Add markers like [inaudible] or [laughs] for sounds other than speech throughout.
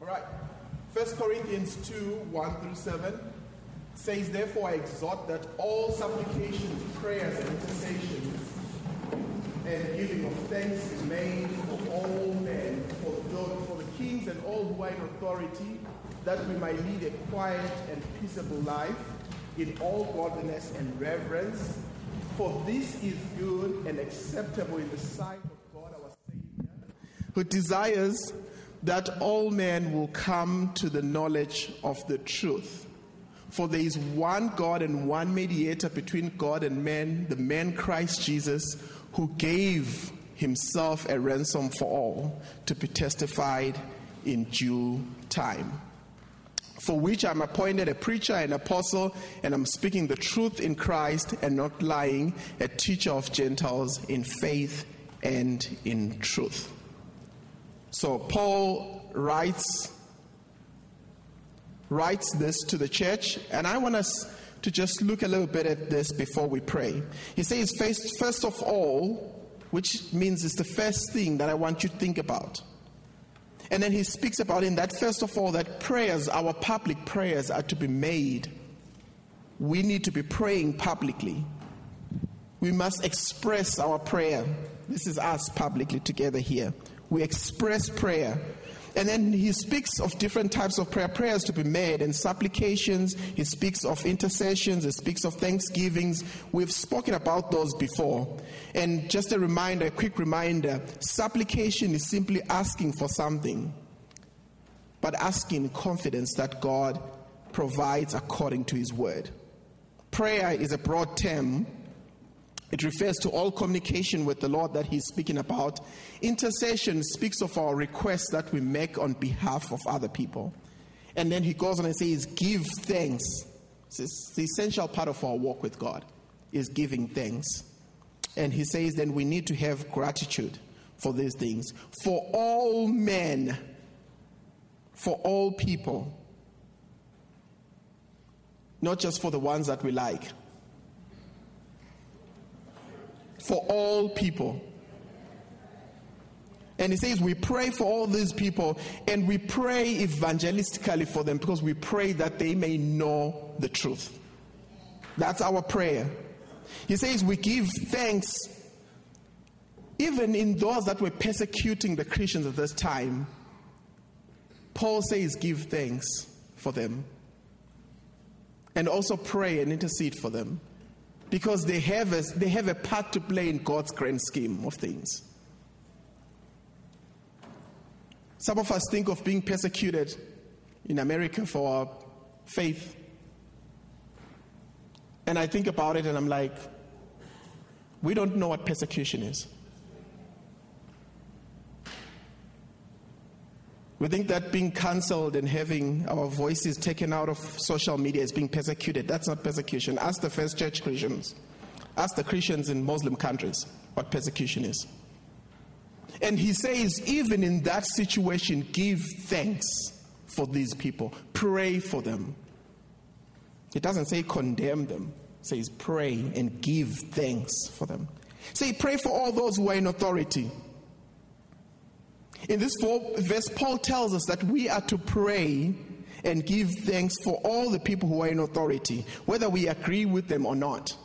All right. First Corinthians 2 1 through 7 says, Therefore I exhort that all supplications, prayers, and intercessions and giving of thanks is made for all men, for the, for the kings and all who are in authority, that we might lead a quiet and peaceable life in all godliness and reverence. For this is good and acceptable in the sight of God our Savior, who desires that all men will come to the knowledge of the truth. For there is one God and one mediator between God and men, the man Christ Jesus, who gave himself a ransom for all to be testified in due time. For which I'm appointed a preacher and apostle, and I'm speaking the truth in Christ and not lying, a teacher of Gentiles in faith and in truth. So Paul writes writes this to the church, and I want us to just look a little bit at this before we pray. He says, first, first of all, which means it's the first thing that I want you to think about. And then he speaks about in that, first of all, that prayers, our public prayers, are to be made. We need to be praying publicly. We must express our prayer. This is us publicly together here. We express prayer and then he speaks of different types of prayer, prayers to be made and supplications. He speaks of intercessions. He speaks of thanksgivings. We've spoken about those before. And just a reminder, a quick reminder supplication is simply asking for something, but asking in confidence that God provides according to his word. Prayer is a broad term it refers to all communication with the Lord that he's speaking about. Intercession speaks of our requests that we make on behalf of other people. And then he goes on and says, Give thanks. It's the essential part of our walk with God is giving thanks. And he says, then we need to have gratitude for these things. For all men, for all people, not just for the ones that we like for all people. And he says, We pray for all these people and we pray evangelistically for them because we pray that they may know the truth. That's our prayer. He says, We give thanks even in those that were persecuting the Christians at this time. Paul says, Give thanks for them. And also pray and intercede for them because they have, a, they have a part to play in God's grand scheme of things. Some of us think of being persecuted in America for our faith. And I think about it and I'm like, we don't know what persecution is. We think that being cancelled and having our voices taken out of social media is being persecuted. That's not persecution. Ask the first church Christians. Ask the Christians in Muslim countries what persecution is. And he says, even in that situation, give thanks for these people, pray for them. It doesn't say condemn them, it says pray and give thanks for them. Say, pray for all those who are in authority. In this verse, Paul tells us that we are to pray and give thanks for all the people who are in authority, whether we agree with them or not.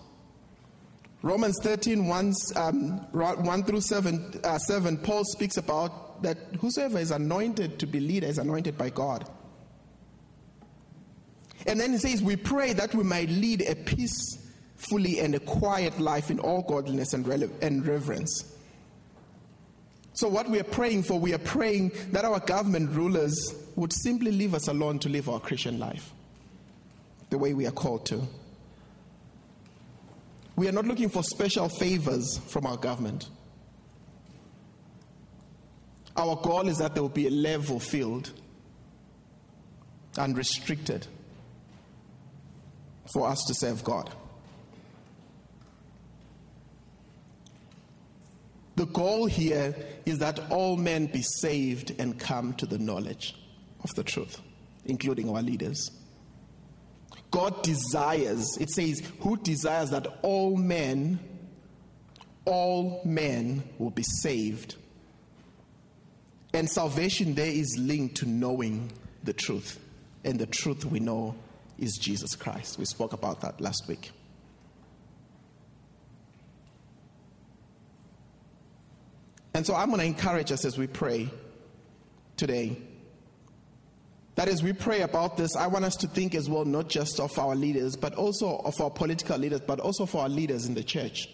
Romans 13, 1, um, 1 through 7, uh, 7, Paul speaks about that whosoever is anointed to be leader is anointed by God. And then he says, We pray that we might lead a peacefully and a quiet life in all godliness and, and reverence. So, what we are praying for, we are praying that our government rulers would simply leave us alone to live our Christian life the way we are called to. We are not looking for special favors from our government. Our goal is that there will be a level field, unrestricted, for us to serve God. The goal here is that all men be saved and come to the knowledge of the truth, including our leaders. God desires, it says, who desires that all men, all men will be saved And salvation there is linked to knowing the truth. And the truth we know is Jesus Christ. We spoke about that last week. And so I'm going to encourage us as we pray today. That as we pray about this, I want us to think as well, not just of our leaders, but also of our political leaders, but also for our leaders in the church.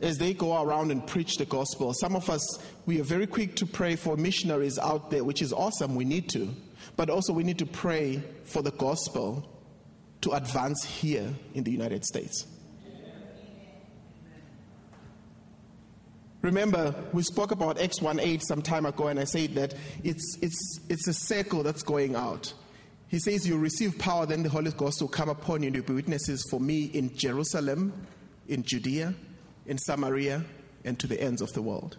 As they go around and preach the gospel, some of us, we are very quick to pray for missionaries out there, which is awesome, we need to. But also, we need to pray for the gospel to advance here in the United States. Remember, we spoke about Acts 1 8 some time ago, and I said that it's, it's, it's a circle that's going out. He says, You receive power, then the Holy Ghost will come upon you, and you'll be witnesses for me in Jerusalem, in Judea, in Samaria, and to the ends of the world.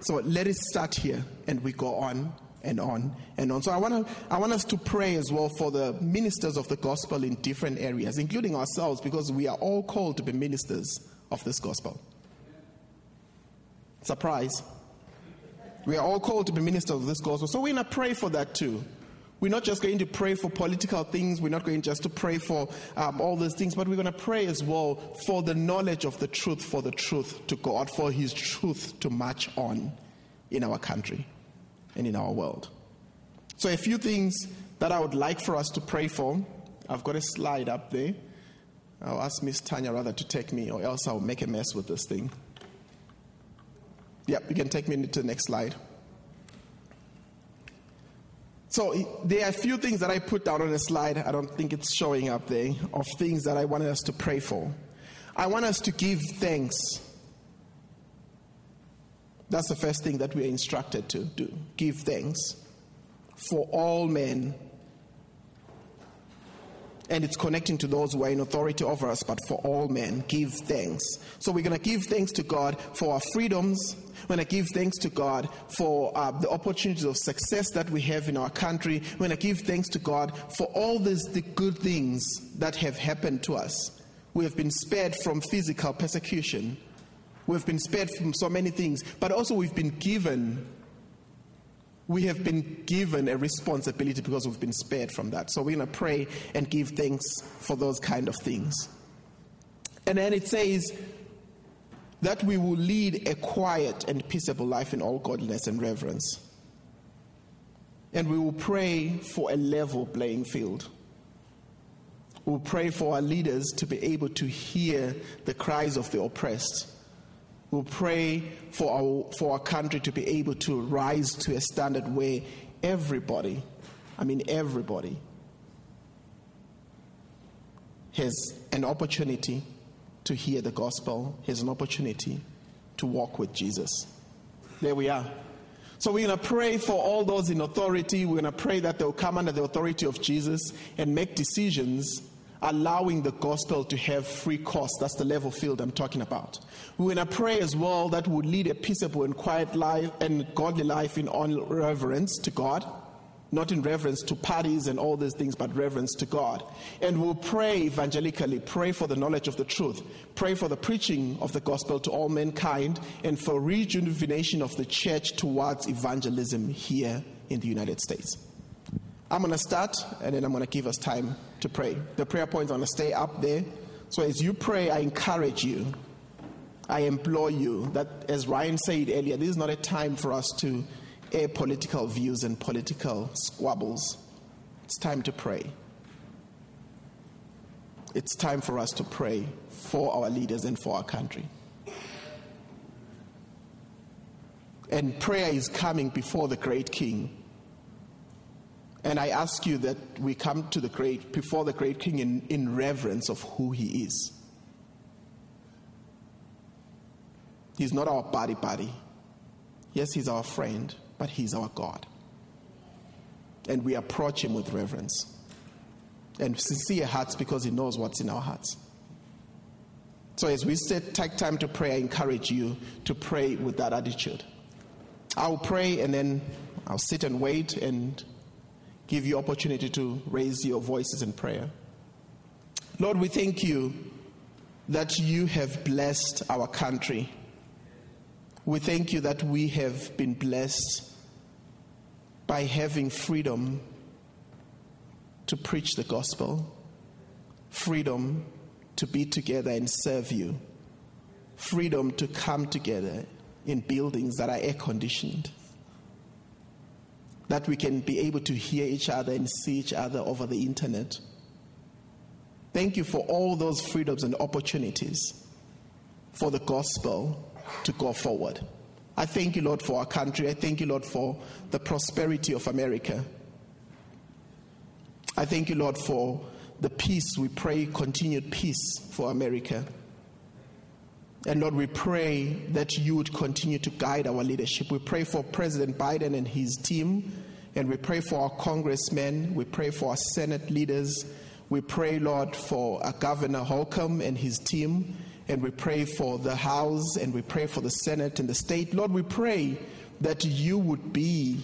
So let it start here, and we go on and on and on. So I want to I want us to pray as well for the ministers of the gospel in different areas, including ourselves, because we are all called to be ministers of this gospel. Surprise. We are all called to be ministers of this gospel. So we're going to pray for that too. We're not just going to pray for political things. We're not going just to pray for um, all those things, but we're going to pray as well for the knowledge of the truth, for the truth to God, for His truth to march on in our country and in our world. So, a few things that I would like for us to pray for. I've got a slide up there. I'll ask Miss Tanya rather to take me, or else I'll make a mess with this thing. Yep, you can take me to the next slide. So there are a few things that I put down on the slide. I don't think it's showing up there of things that I wanted us to pray for. I want us to give thanks. That's the first thing that we are instructed to do. Give thanks for all men and it's connecting to those who are in authority over us, but for all men, give thanks. So we're going to give thanks to God for our freedoms. We're going to give thanks to God for uh, the opportunities of success that we have in our country. We're going to give thanks to God for all these the good things that have happened to us. We have been spared from physical persecution. We've been spared from so many things, but also we've been given we have been given a responsibility because we've been spared from that. So we're going to pray and give thanks for those kind of things. And then it says that we will lead a quiet and peaceable life in all godliness and reverence. And we will pray for a level playing field. We'll pray for our leaders to be able to hear the cries of the oppressed We'll pray for our, for our country to be able to rise to a standard where everybody, I mean, everybody, has an opportunity to hear the gospel, has an opportunity to walk with Jesus. There we are. So we're going to pray for all those in authority. We're going to pray that they'll come under the authority of Jesus and make decisions allowing the gospel to have free course. That's the level field I'm talking about. We're going to pray as well that would lead a peaceable and quiet life and godly life in all reverence to God, not in reverence to parties and all these things, but reverence to God. And we'll pray evangelically, pray for the knowledge of the truth, pray for the preaching of the gospel to all mankind, and for rejuvenation of the church towards evangelism here in the United States. I'm going to start and then I'm going to give us time to pray. The prayer points are going to stay up there. So as you pray, I encourage you, I implore you that, as Ryan said earlier, this is not a time for us to air political views and political squabbles. It's time to pray. It's time for us to pray for our leaders and for our country. And prayer is coming before the great King. And I ask you that we come to the great, before the great king in, in reverence of who he is. He's not our body buddy. Yes, he's our friend, but he's our God. And we approach him with reverence and sincere hearts because he knows what's in our hearts. So as we set, take time to pray, I encourage you to pray with that attitude. I'll pray and then I'll sit and wait and give you opportunity to raise your voices in prayer. Lord, we thank you that you have blessed our country. We thank you that we have been blessed by having freedom to preach the gospel, freedom to be together and serve you, freedom to come together in buildings that are air conditioned, that we can be able to hear each other and see each other over the internet. Thank you for all those freedoms and opportunities for the gospel to go forward. I thank you, Lord, for our country. I thank you, Lord, for the prosperity of America. I thank you, Lord, for the peace. We pray continued peace for America. And Lord, we pray that you would continue to guide our leadership. We pray for President Biden and his team, and we pray for our congressmen. We pray for our Senate leaders. We pray, Lord, for our Governor Holcomb and his team and we pray for the House and we pray for the Senate and the state. Lord, we pray that you would be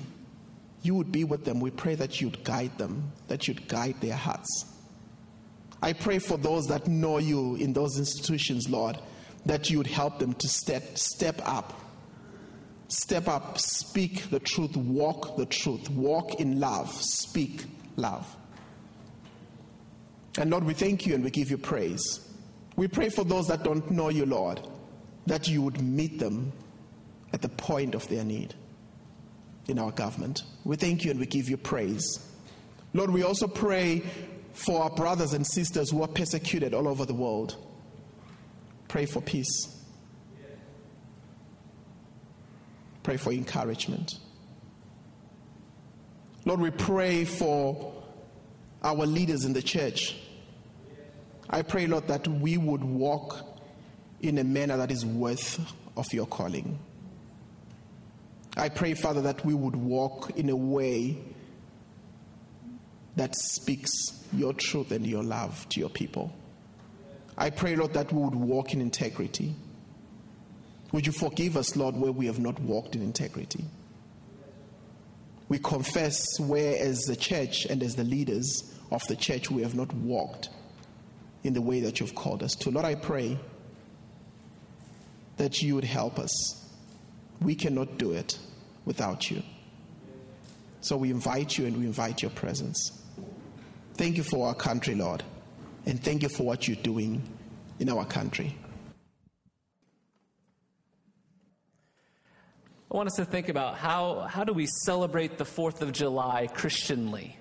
you would be with them. We pray that you'd guide them, that you'd guide their hearts. I pray for those that know you in those institutions, Lord, that you would help them to step step up. Step up, speak the truth, walk the truth, walk in love, speak love. And Lord, we thank you and we give you praise. We pray for those that don't know you, Lord, that you would meet them at the point of their need in our government. We thank you and we give you praise. Lord, we also pray for our brothers and sisters who are persecuted all over the world. Pray for peace. Pray for encouragement. Lord, we pray for our leaders in the church I pray, Lord, that we would walk in a manner that is worth of your calling. I pray, Father, that we would walk in a way that speaks your truth and your love to your people. I pray, Lord, that we would walk in integrity. Would you forgive us, Lord, where we have not walked in integrity? We confess where, as the church and as the leaders of the church, we have not walked in the way that you've called us to. Lord, I pray that you would help us. We cannot do it without you. So we invite you and we invite your presence. Thank you for our country, Lord, and thank you for what you're doing in our country. I want us to think about how, how do we celebrate the 4th of July Christianly?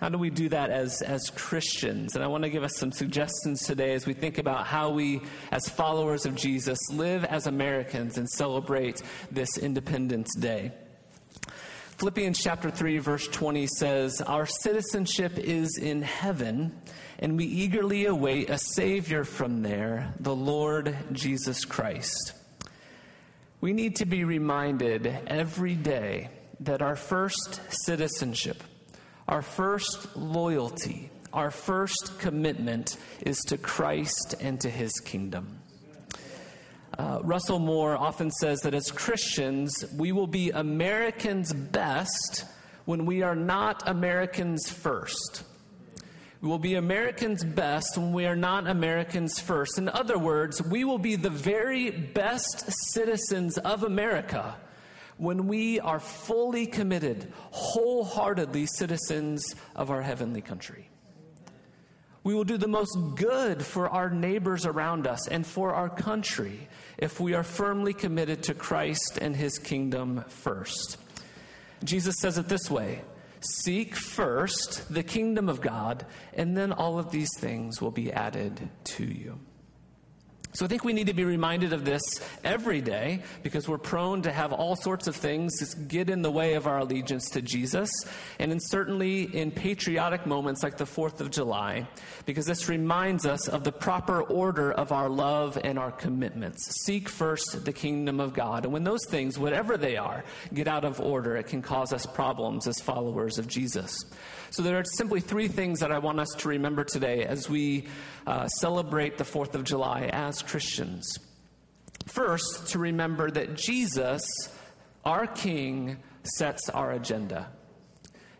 How do we do that as, as Christians? And I want to give us some suggestions today as we think about how we, as followers of Jesus, live as Americans and celebrate this Independence Day. Philippians chapter 3, verse 20 says, Our citizenship is in heaven, and we eagerly await a Savior from there, the Lord Jesus Christ. We need to be reminded every day that our first citizenship, our first loyalty, our first commitment is to Christ and to his kingdom. Uh, Russell Moore often says that as Christians, we will be Americans best when we are not Americans first. We will be Americans best when we are not Americans first. In other words, we will be the very best citizens of America when we are fully committed, wholeheartedly citizens of our heavenly country. We will do the most good for our neighbors around us and for our country if we are firmly committed to Christ and his kingdom first. Jesus says it this way Seek first the kingdom of God, and then all of these things will be added to you. So I think we need to be reminded of this every day because we're prone to have all sorts of things get in the way of our allegiance to Jesus. And in certainly in patriotic moments like the 4th of July, because this reminds us of the proper order of our love and our commitments. Seek first the kingdom of God. And when those things, whatever they are, get out of order, it can cause us problems as followers of Jesus. So there are simply three things that I want us to remember today as we uh, celebrate the 4th of July as Christians. First, to remember that Jesus, our King, sets our agenda.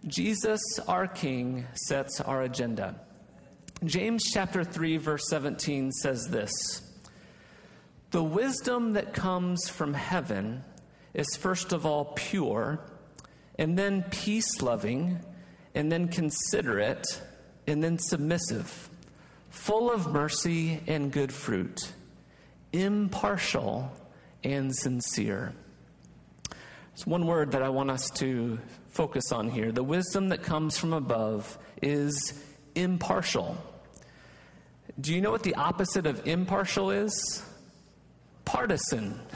Jesus, our King, sets our agenda. James chapter 3, verse 17 says this The wisdom that comes from heaven is first of all pure, and then peace loving, and then considerate, and then submissive, full of mercy and good fruit, impartial and sincere. It's one word that I want us to focus on here. The wisdom that comes from above is impartial. Do you know what the opposite of impartial is? partisan. [laughs]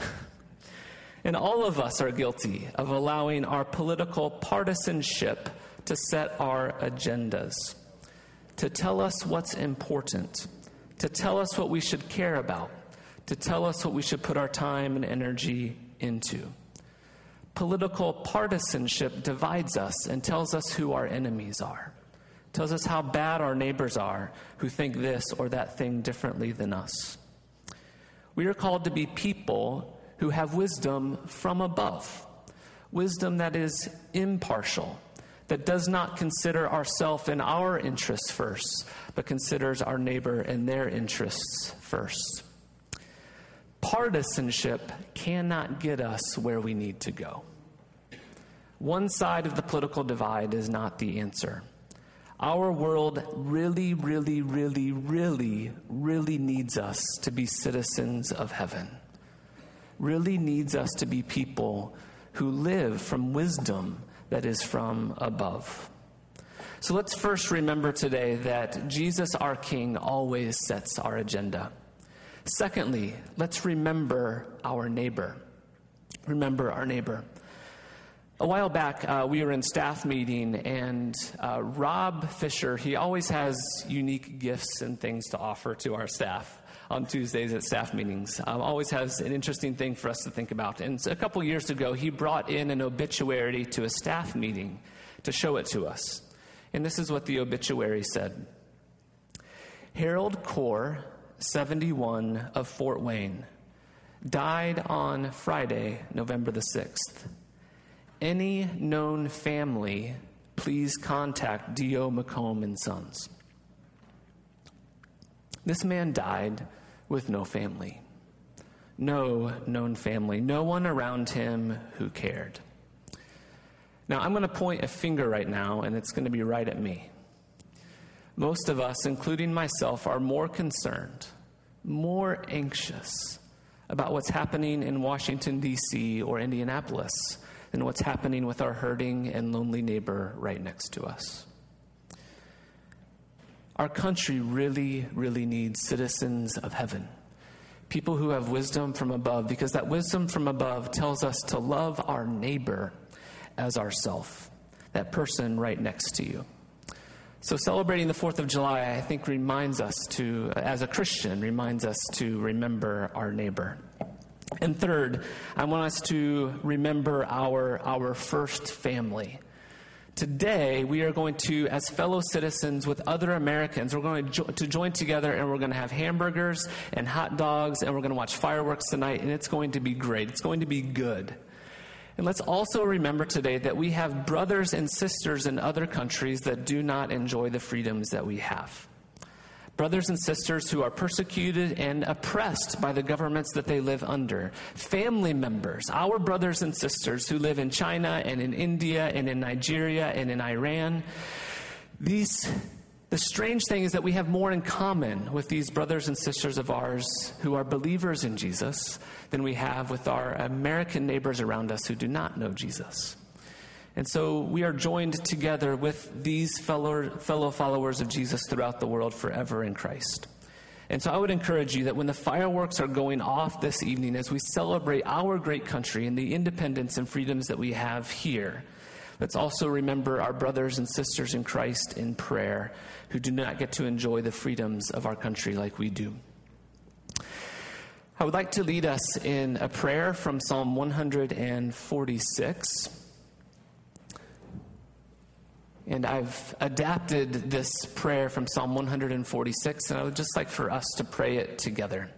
And all of us are guilty of allowing our political partisanship to set our agendas, to tell us what's important, to tell us what we should care about, to tell us what we should put our time and energy into. Political partisanship divides us and tells us who our enemies are, tells us how bad our neighbors are who think this or that thing differently than us. We are called to be people who have wisdom from above, wisdom that is impartial, that does not consider ourself and our interests first, but considers our neighbor and their interests first. Partisanship cannot get us where we need to go. One side of the political divide is not the answer. Our world really, really, really, really, really needs us to be citizens of heaven. Really needs us to be people who live from wisdom that is from above. So let's first remember today that Jesus, our King, always sets our agenda. Secondly, let's remember our neighbor. Remember our neighbor. A while back, uh, we were in staff meeting, and uh, Rob Fisher, he always has unique gifts and things to offer to our staff on Tuesdays at staff meetings. Um, always has an interesting thing for us to think about. And a couple years ago, he brought in an obituary to a staff meeting to show it to us. And this is what the obituary said Harold Core, 71, of Fort Wayne, died on Friday, November the 6th any known family, please contact D.O. McComb and Sons. This man died with no family. No known family. No one around him who cared. Now, I'm going to point a finger right now, and it's going to be right at me. Most of us, including myself, are more concerned, more anxious about what's happening in Washington, D.C. or Indianapolis than what's happening with our hurting and lonely neighbor right next to us. Our country really, really needs citizens of heaven, people who have wisdom from above, because that wisdom from above tells us to love our neighbor as ourself, that person right next to you. So, celebrating the 4th of July, I think, reminds us to, as a Christian, reminds us to remember our neighbor. And third, I want us to remember our, our first family. Today, we are going to, as fellow citizens with other Americans, we're going to, jo- to join together and we're going to have hamburgers and hot dogs and we're going to watch fireworks tonight and it's going to be great. It's going to be good. And let's also remember today that we have brothers and sisters in other countries that do not enjoy the freedoms that we have brothers and sisters who are persecuted and oppressed by the governments that they live under, family members, our brothers and sisters who live in China and in India and in Nigeria and in Iran. These, the strange thing is that we have more in common with these brothers and sisters of ours who are believers in Jesus than we have with our American neighbors around us who do not know Jesus. And so we are joined together with these fellow, fellow followers of Jesus throughout the world forever in Christ. And so I would encourage you that when the fireworks are going off this evening as we celebrate our great country and the independence and freedoms that we have here, let's also remember our brothers and sisters in Christ in prayer who do not get to enjoy the freedoms of our country like we do. I would like to lead us in a prayer from Psalm 146. And I've adapted this prayer from Psalm 146, and I would just like for us to pray it together.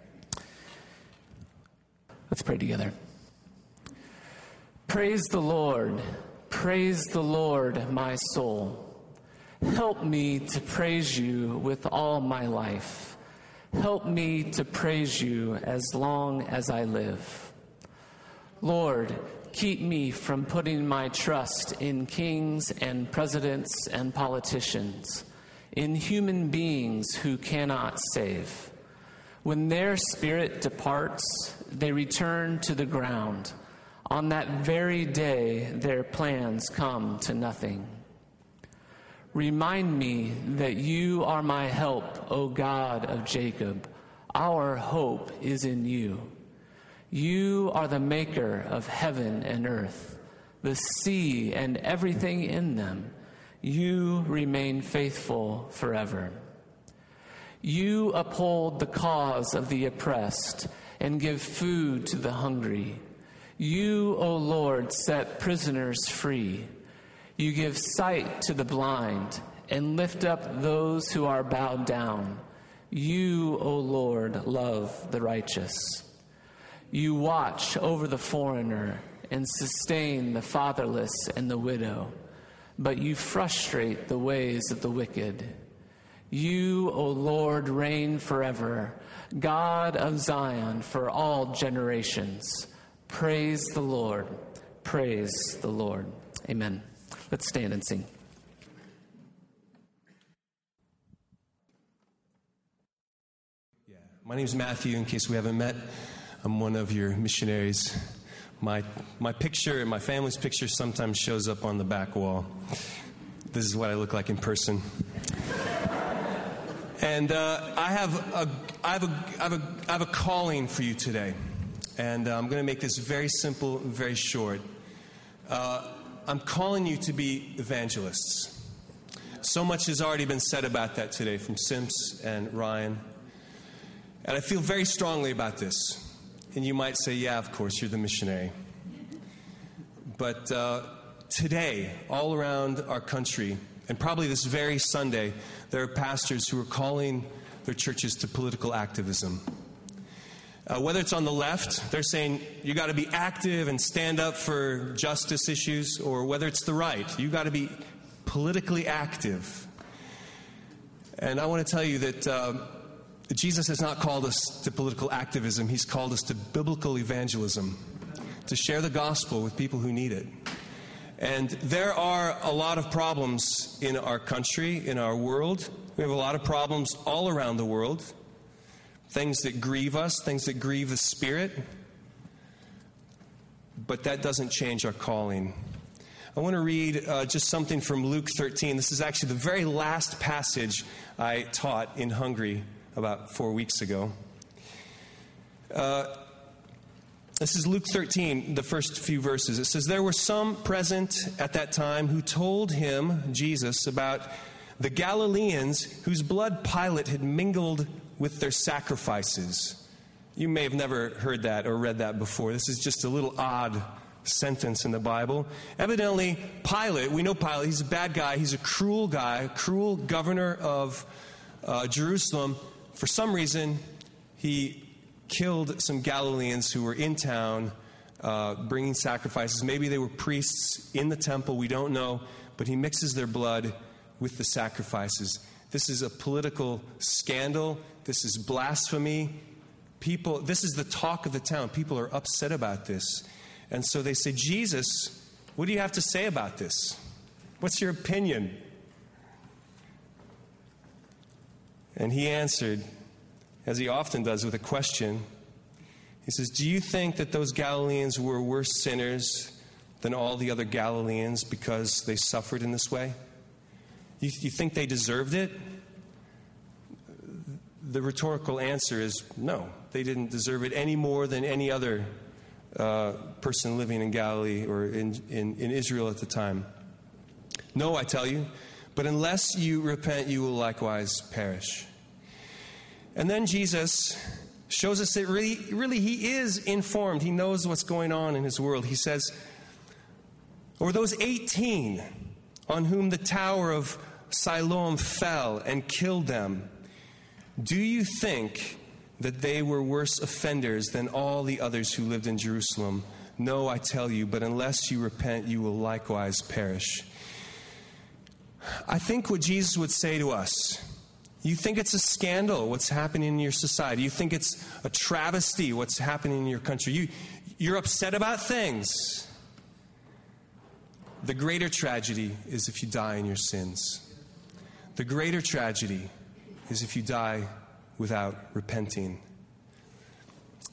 Let's pray together. Praise the Lord. Praise the Lord, my soul. Help me to praise you with all my life. Help me to praise you as long as I live. Lord, keep me from putting my trust in kings and presidents and politicians, in human beings who cannot save. When their spirit departs, they return to the ground. On that very day, their plans come to nothing. Remind me that you are my help, O God of Jacob. Our hope is in you. You are the maker of heaven and earth, the sea and everything in them. You remain faithful forever. You uphold the cause of the oppressed and give food to the hungry. You, O Lord, set prisoners free. You give sight to the blind and lift up those who are bowed down. You, O Lord, love the righteous. You watch over the foreigner and sustain the fatherless and the widow, but you frustrate the ways of the wicked. You, O Lord, reign forever, God of Zion for all generations. Praise the Lord. Praise the Lord. Amen. Let's stand and sing. Yeah. My name is Matthew, in case we haven't met. I'm one of your missionaries. My, my picture and my family's picture sometimes shows up on the back wall. This is what I look like in person. and uh, I, have a, I, have a, I, have a, I have a calling for you today. And uh, I'm going to make this very simple, very short. Uh, I'm calling you to be evangelists. So much has already been said about that today from Simps and Ryan. And I feel very strongly about this. And you might say, yeah, of course, you're the missionary. But uh, today, all around our country, and probably this very Sunday, there are pastors who are calling their churches to political activism. Uh, whether it's on the left, they're saying you got to be active and stand up for justice issues, or whether it's the right, you got to be politically active. And I want to tell you that uh, Jesus has not called us to political activism, He's called us to biblical evangelism, to share the gospel with people who need it. And there are a lot of problems in our country, in our world. We have a lot of problems all around the world things that grieve us, things that grieve the Spirit. But that doesn't change our calling. I want to read uh, just something from Luke 13. This is actually the very last passage I taught in Hungary about four weeks ago. Uh, this is Luke 13, the first few verses. It says, There were some present at that time who told him, Jesus, about the Galileans whose blood Pilate had mingled with their sacrifices. You may have never heard that or read that before. This is just a little odd sentence in the Bible. Evidently, Pilate, we know Pilate, he's a bad guy, he's a cruel guy, cruel governor of uh, Jerusalem. For some reason, he killed some Galileans who were in town uh, bringing sacrifices. Maybe they were priests in the temple, we don't know, but he mixes their blood with the sacrifices. This is a political scandal. This is blasphemy. People, this is the talk of the town. People are upset about this. And so they say, Jesus, what do you have to say about this? What's your opinion? And he answered, as he often does, with a question. He says, Do you think that those Galileans were worse sinners than all the other Galileans because they suffered in this way? You, you think they deserved it? The rhetorical answer is no, they didn't deserve it any more than any other uh, person living in Galilee or in, in, in Israel at the time. No, I tell you, but unless you repent, you will likewise perish. And then Jesus shows us that really, really he is informed. He knows what's going on in his world. He says, Or those 18 on whom the tower of Siloam fell and killed them, do you think that they were worse offenders than all the others who lived in Jerusalem? No, I tell you, but unless you repent, you will likewise perish. I think what Jesus would say to us You think it's a scandal what's happening in your society. You think it's a travesty what's happening in your country. You, you're upset about things. The greater tragedy is if you die in your sins. The greater tragedy is if you die without repenting.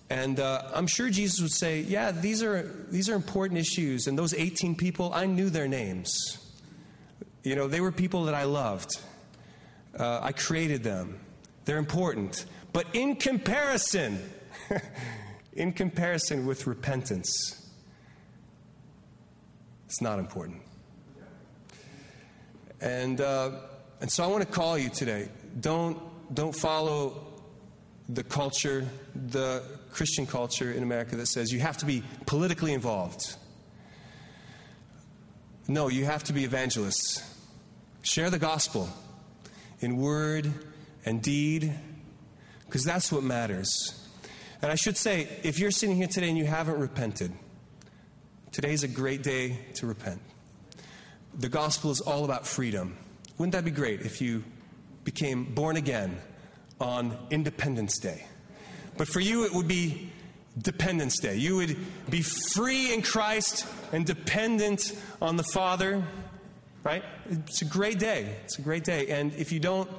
And uh, I'm sure Jesus would say, Yeah, these are, these are important issues. And those 18 people, I knew their names. You know, they were people that I loved. Uh, I created them. They're important. But in comparison, [laughs] in comparison with repentance, it's not important. And, uh, and so I want to call you today. Don't, don't follow the culture, the Christian culture in America that says you have to be politically involved. No, you have to be evangelists. Share the gospel in word and deed, because that's what matters. And I should say, if you're sitting here today and you haven't repented, today's a great day to repent. The gospel is all about freedom. Wouldn't that be great if you became born again on Independence Day? But for you, it would be Dependence Day. You would be free in Christ and dependent on the Father right? It's a great day. It's a great day. And if you don't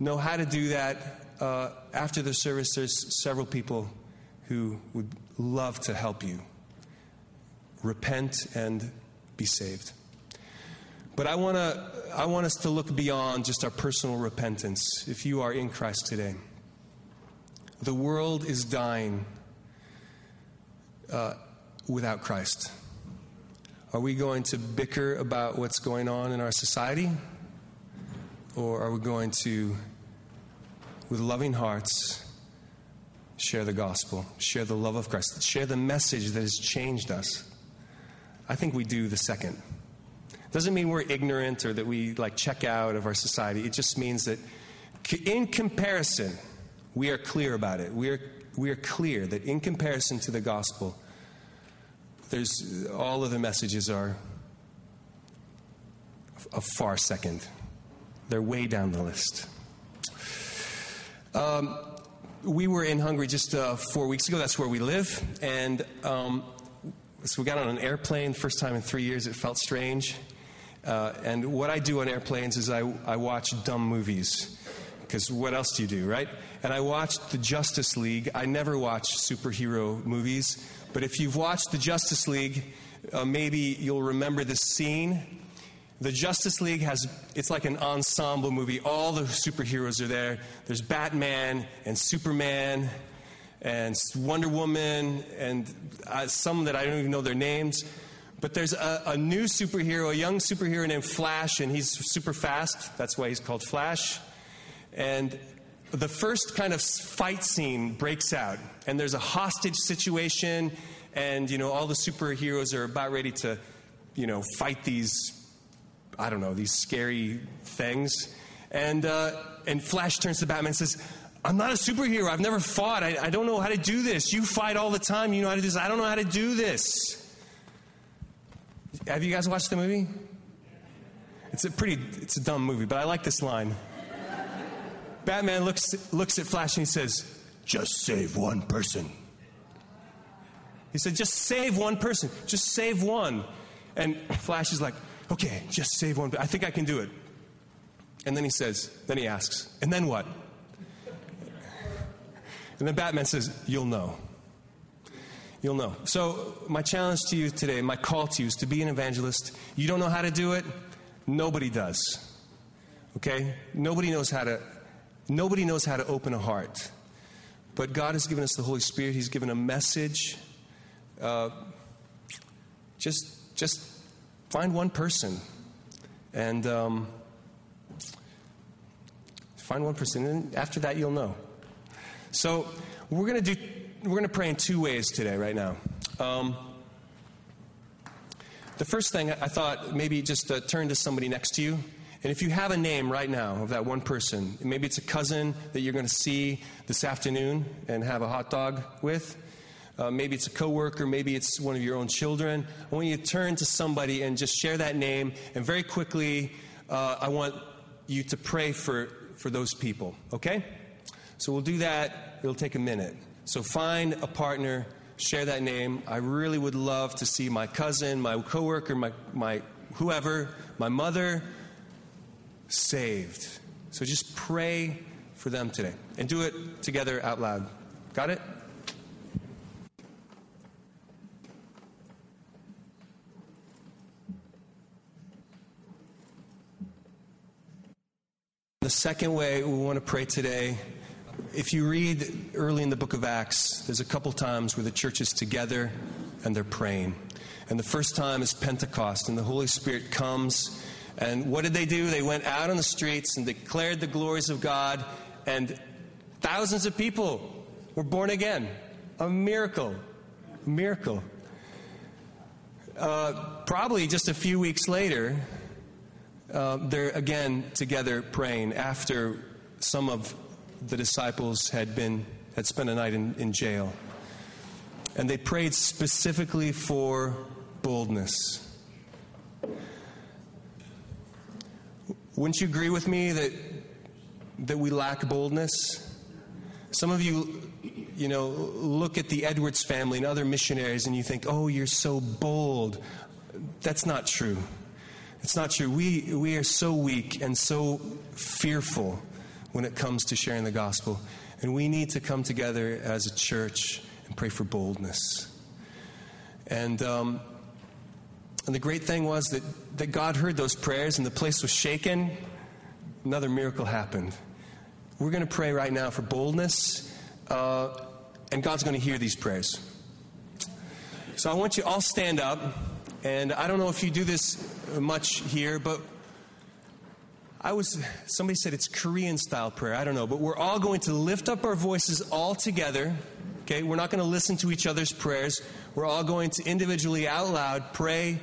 know how to do that, uh, after the service, there's several people who would love to help you repent and be saved. But I want to I want us to look beyond just our personal repentance. If you are in Christ today, the world is dying uh, without Christ. Are we going to bicker about what's going on in our society? Or are we going to, with loving hearts, share the gospel, share the love of Christ, share the message that has changed us? I think we do the second. Doesn't mean we're ignorant or that we like check out of our society. It just means that in comparison, we are clear about it. We are, we are clear that in comparison to the gospel, there's all of the messages are a far second. They're way down the list. Um, we were in Hungary just uh, four weeks ago. That's where we live, and um, so we got on an airplane. First time in three years. It felt strange. Uh, and what I do on airplanes is I, I watch dumb movies. Because what else do you do, right? And I watched the Justice League. I never watch superhero movies but if you've watched the Justice League, uh, maybe you'll remember this scene. The Justice League has, it's like an ensemble movie. All the superheroes are there. There's Batman and Superman and Wonder Woman and uh, some that I don't even know their names. But there's a, a, new superhero, a young superhero named Flash, and he's super fast. That's why he's called Flash. And the first kind of fight scene breaks out, and there's a hostage situation, and you know all the superheroes are about ready to, you know, fight these, I don't know, these scary things, and uh, and Flash turns to Batman and says. I'm not a superhero. I've never fought. I, I don't know how to do this. You fight all the time. You know how to do this. I don't know how to do this. Have you guys watched the movie? It's a pretty, it's a dumb movie, but I like this line. Batman looks, looks at Flash and he says, Just save one person. He said, Just save one person. Just save one. And Flash is like, Okay, just save one. I think I can do it. And then he says, Then he asks, And then what? And then Batman says, You'll know. You'll know. So, my challenge to you today, my call to you is to be an evangelist. You don't know how to do it? Nobody does. Okay? Nobody knows how to Nobody knows how to open a heart. But God has given us the Holy Spirit. He's given a message. Uh, just, just find one person and um, find one person. And after that, you'll know. So we're going to do. We're going to pray in two ways today, right now. Um, the first thing I thought maybe just uh, turn to somebody next to you and if you have a name right now of that one person, maybe it's a cousin that you're going to see this afternoon and have a hot dog with. Uh, maybe it's a coworker, maybe it's one of your own children. I want you to turn to somebody and just share that name. And very quickly, uh, I want you to pray for, for those people, okay? So we'll do that. It'll take a minute. So find a partner, share that name. I really would love to see my cousin, my coworker, my, my whoever, my mother saved. So just pray for them today and do it together out loud. Got it? The second way we want to pray today, if you read early in the book of Acts, there's a couple times where the church is together and they're praying. And the first time is Pentecost, and the Holy Spirit comes. And what did they do? They went out on the streets and declared the glories of God, and thousands of people were born again. A miracle. A miracle. Uh, probably just a few weeks later, uh, they're again together praying after some of the disciples had been had spent a night in, in jail and they prayed specifically for boldness wouldn't you agree with me that that we lack boldness some of you you know look at the edwards family and other missionaries and you think oh you're so bold that's not true it's not true. We, we are so weak and so fearful when it comes to sharing the gospel. And we need to come together as a church and pray for boldness. And, um, and the great thing was that, that God heard those prayers and the place was shaken. Another miracle happened. We're going to pray right now for boldness, uh, and God's going to hear these prayers. So I want you all stand up. And I don't know if you do this much here, but I was, somebody said it's Korean style prayer. I don't know. But we're all going to lift up our voices all together. Okay? We're not going to listen to each other's prayers. We're all going to individually, out loud, pray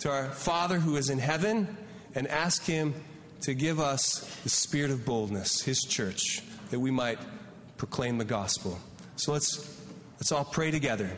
to our Father who is in heaven and ask Him to give us the spirit of boldness, His church, that we might proclaim the gospel. So let's, let's all pray together.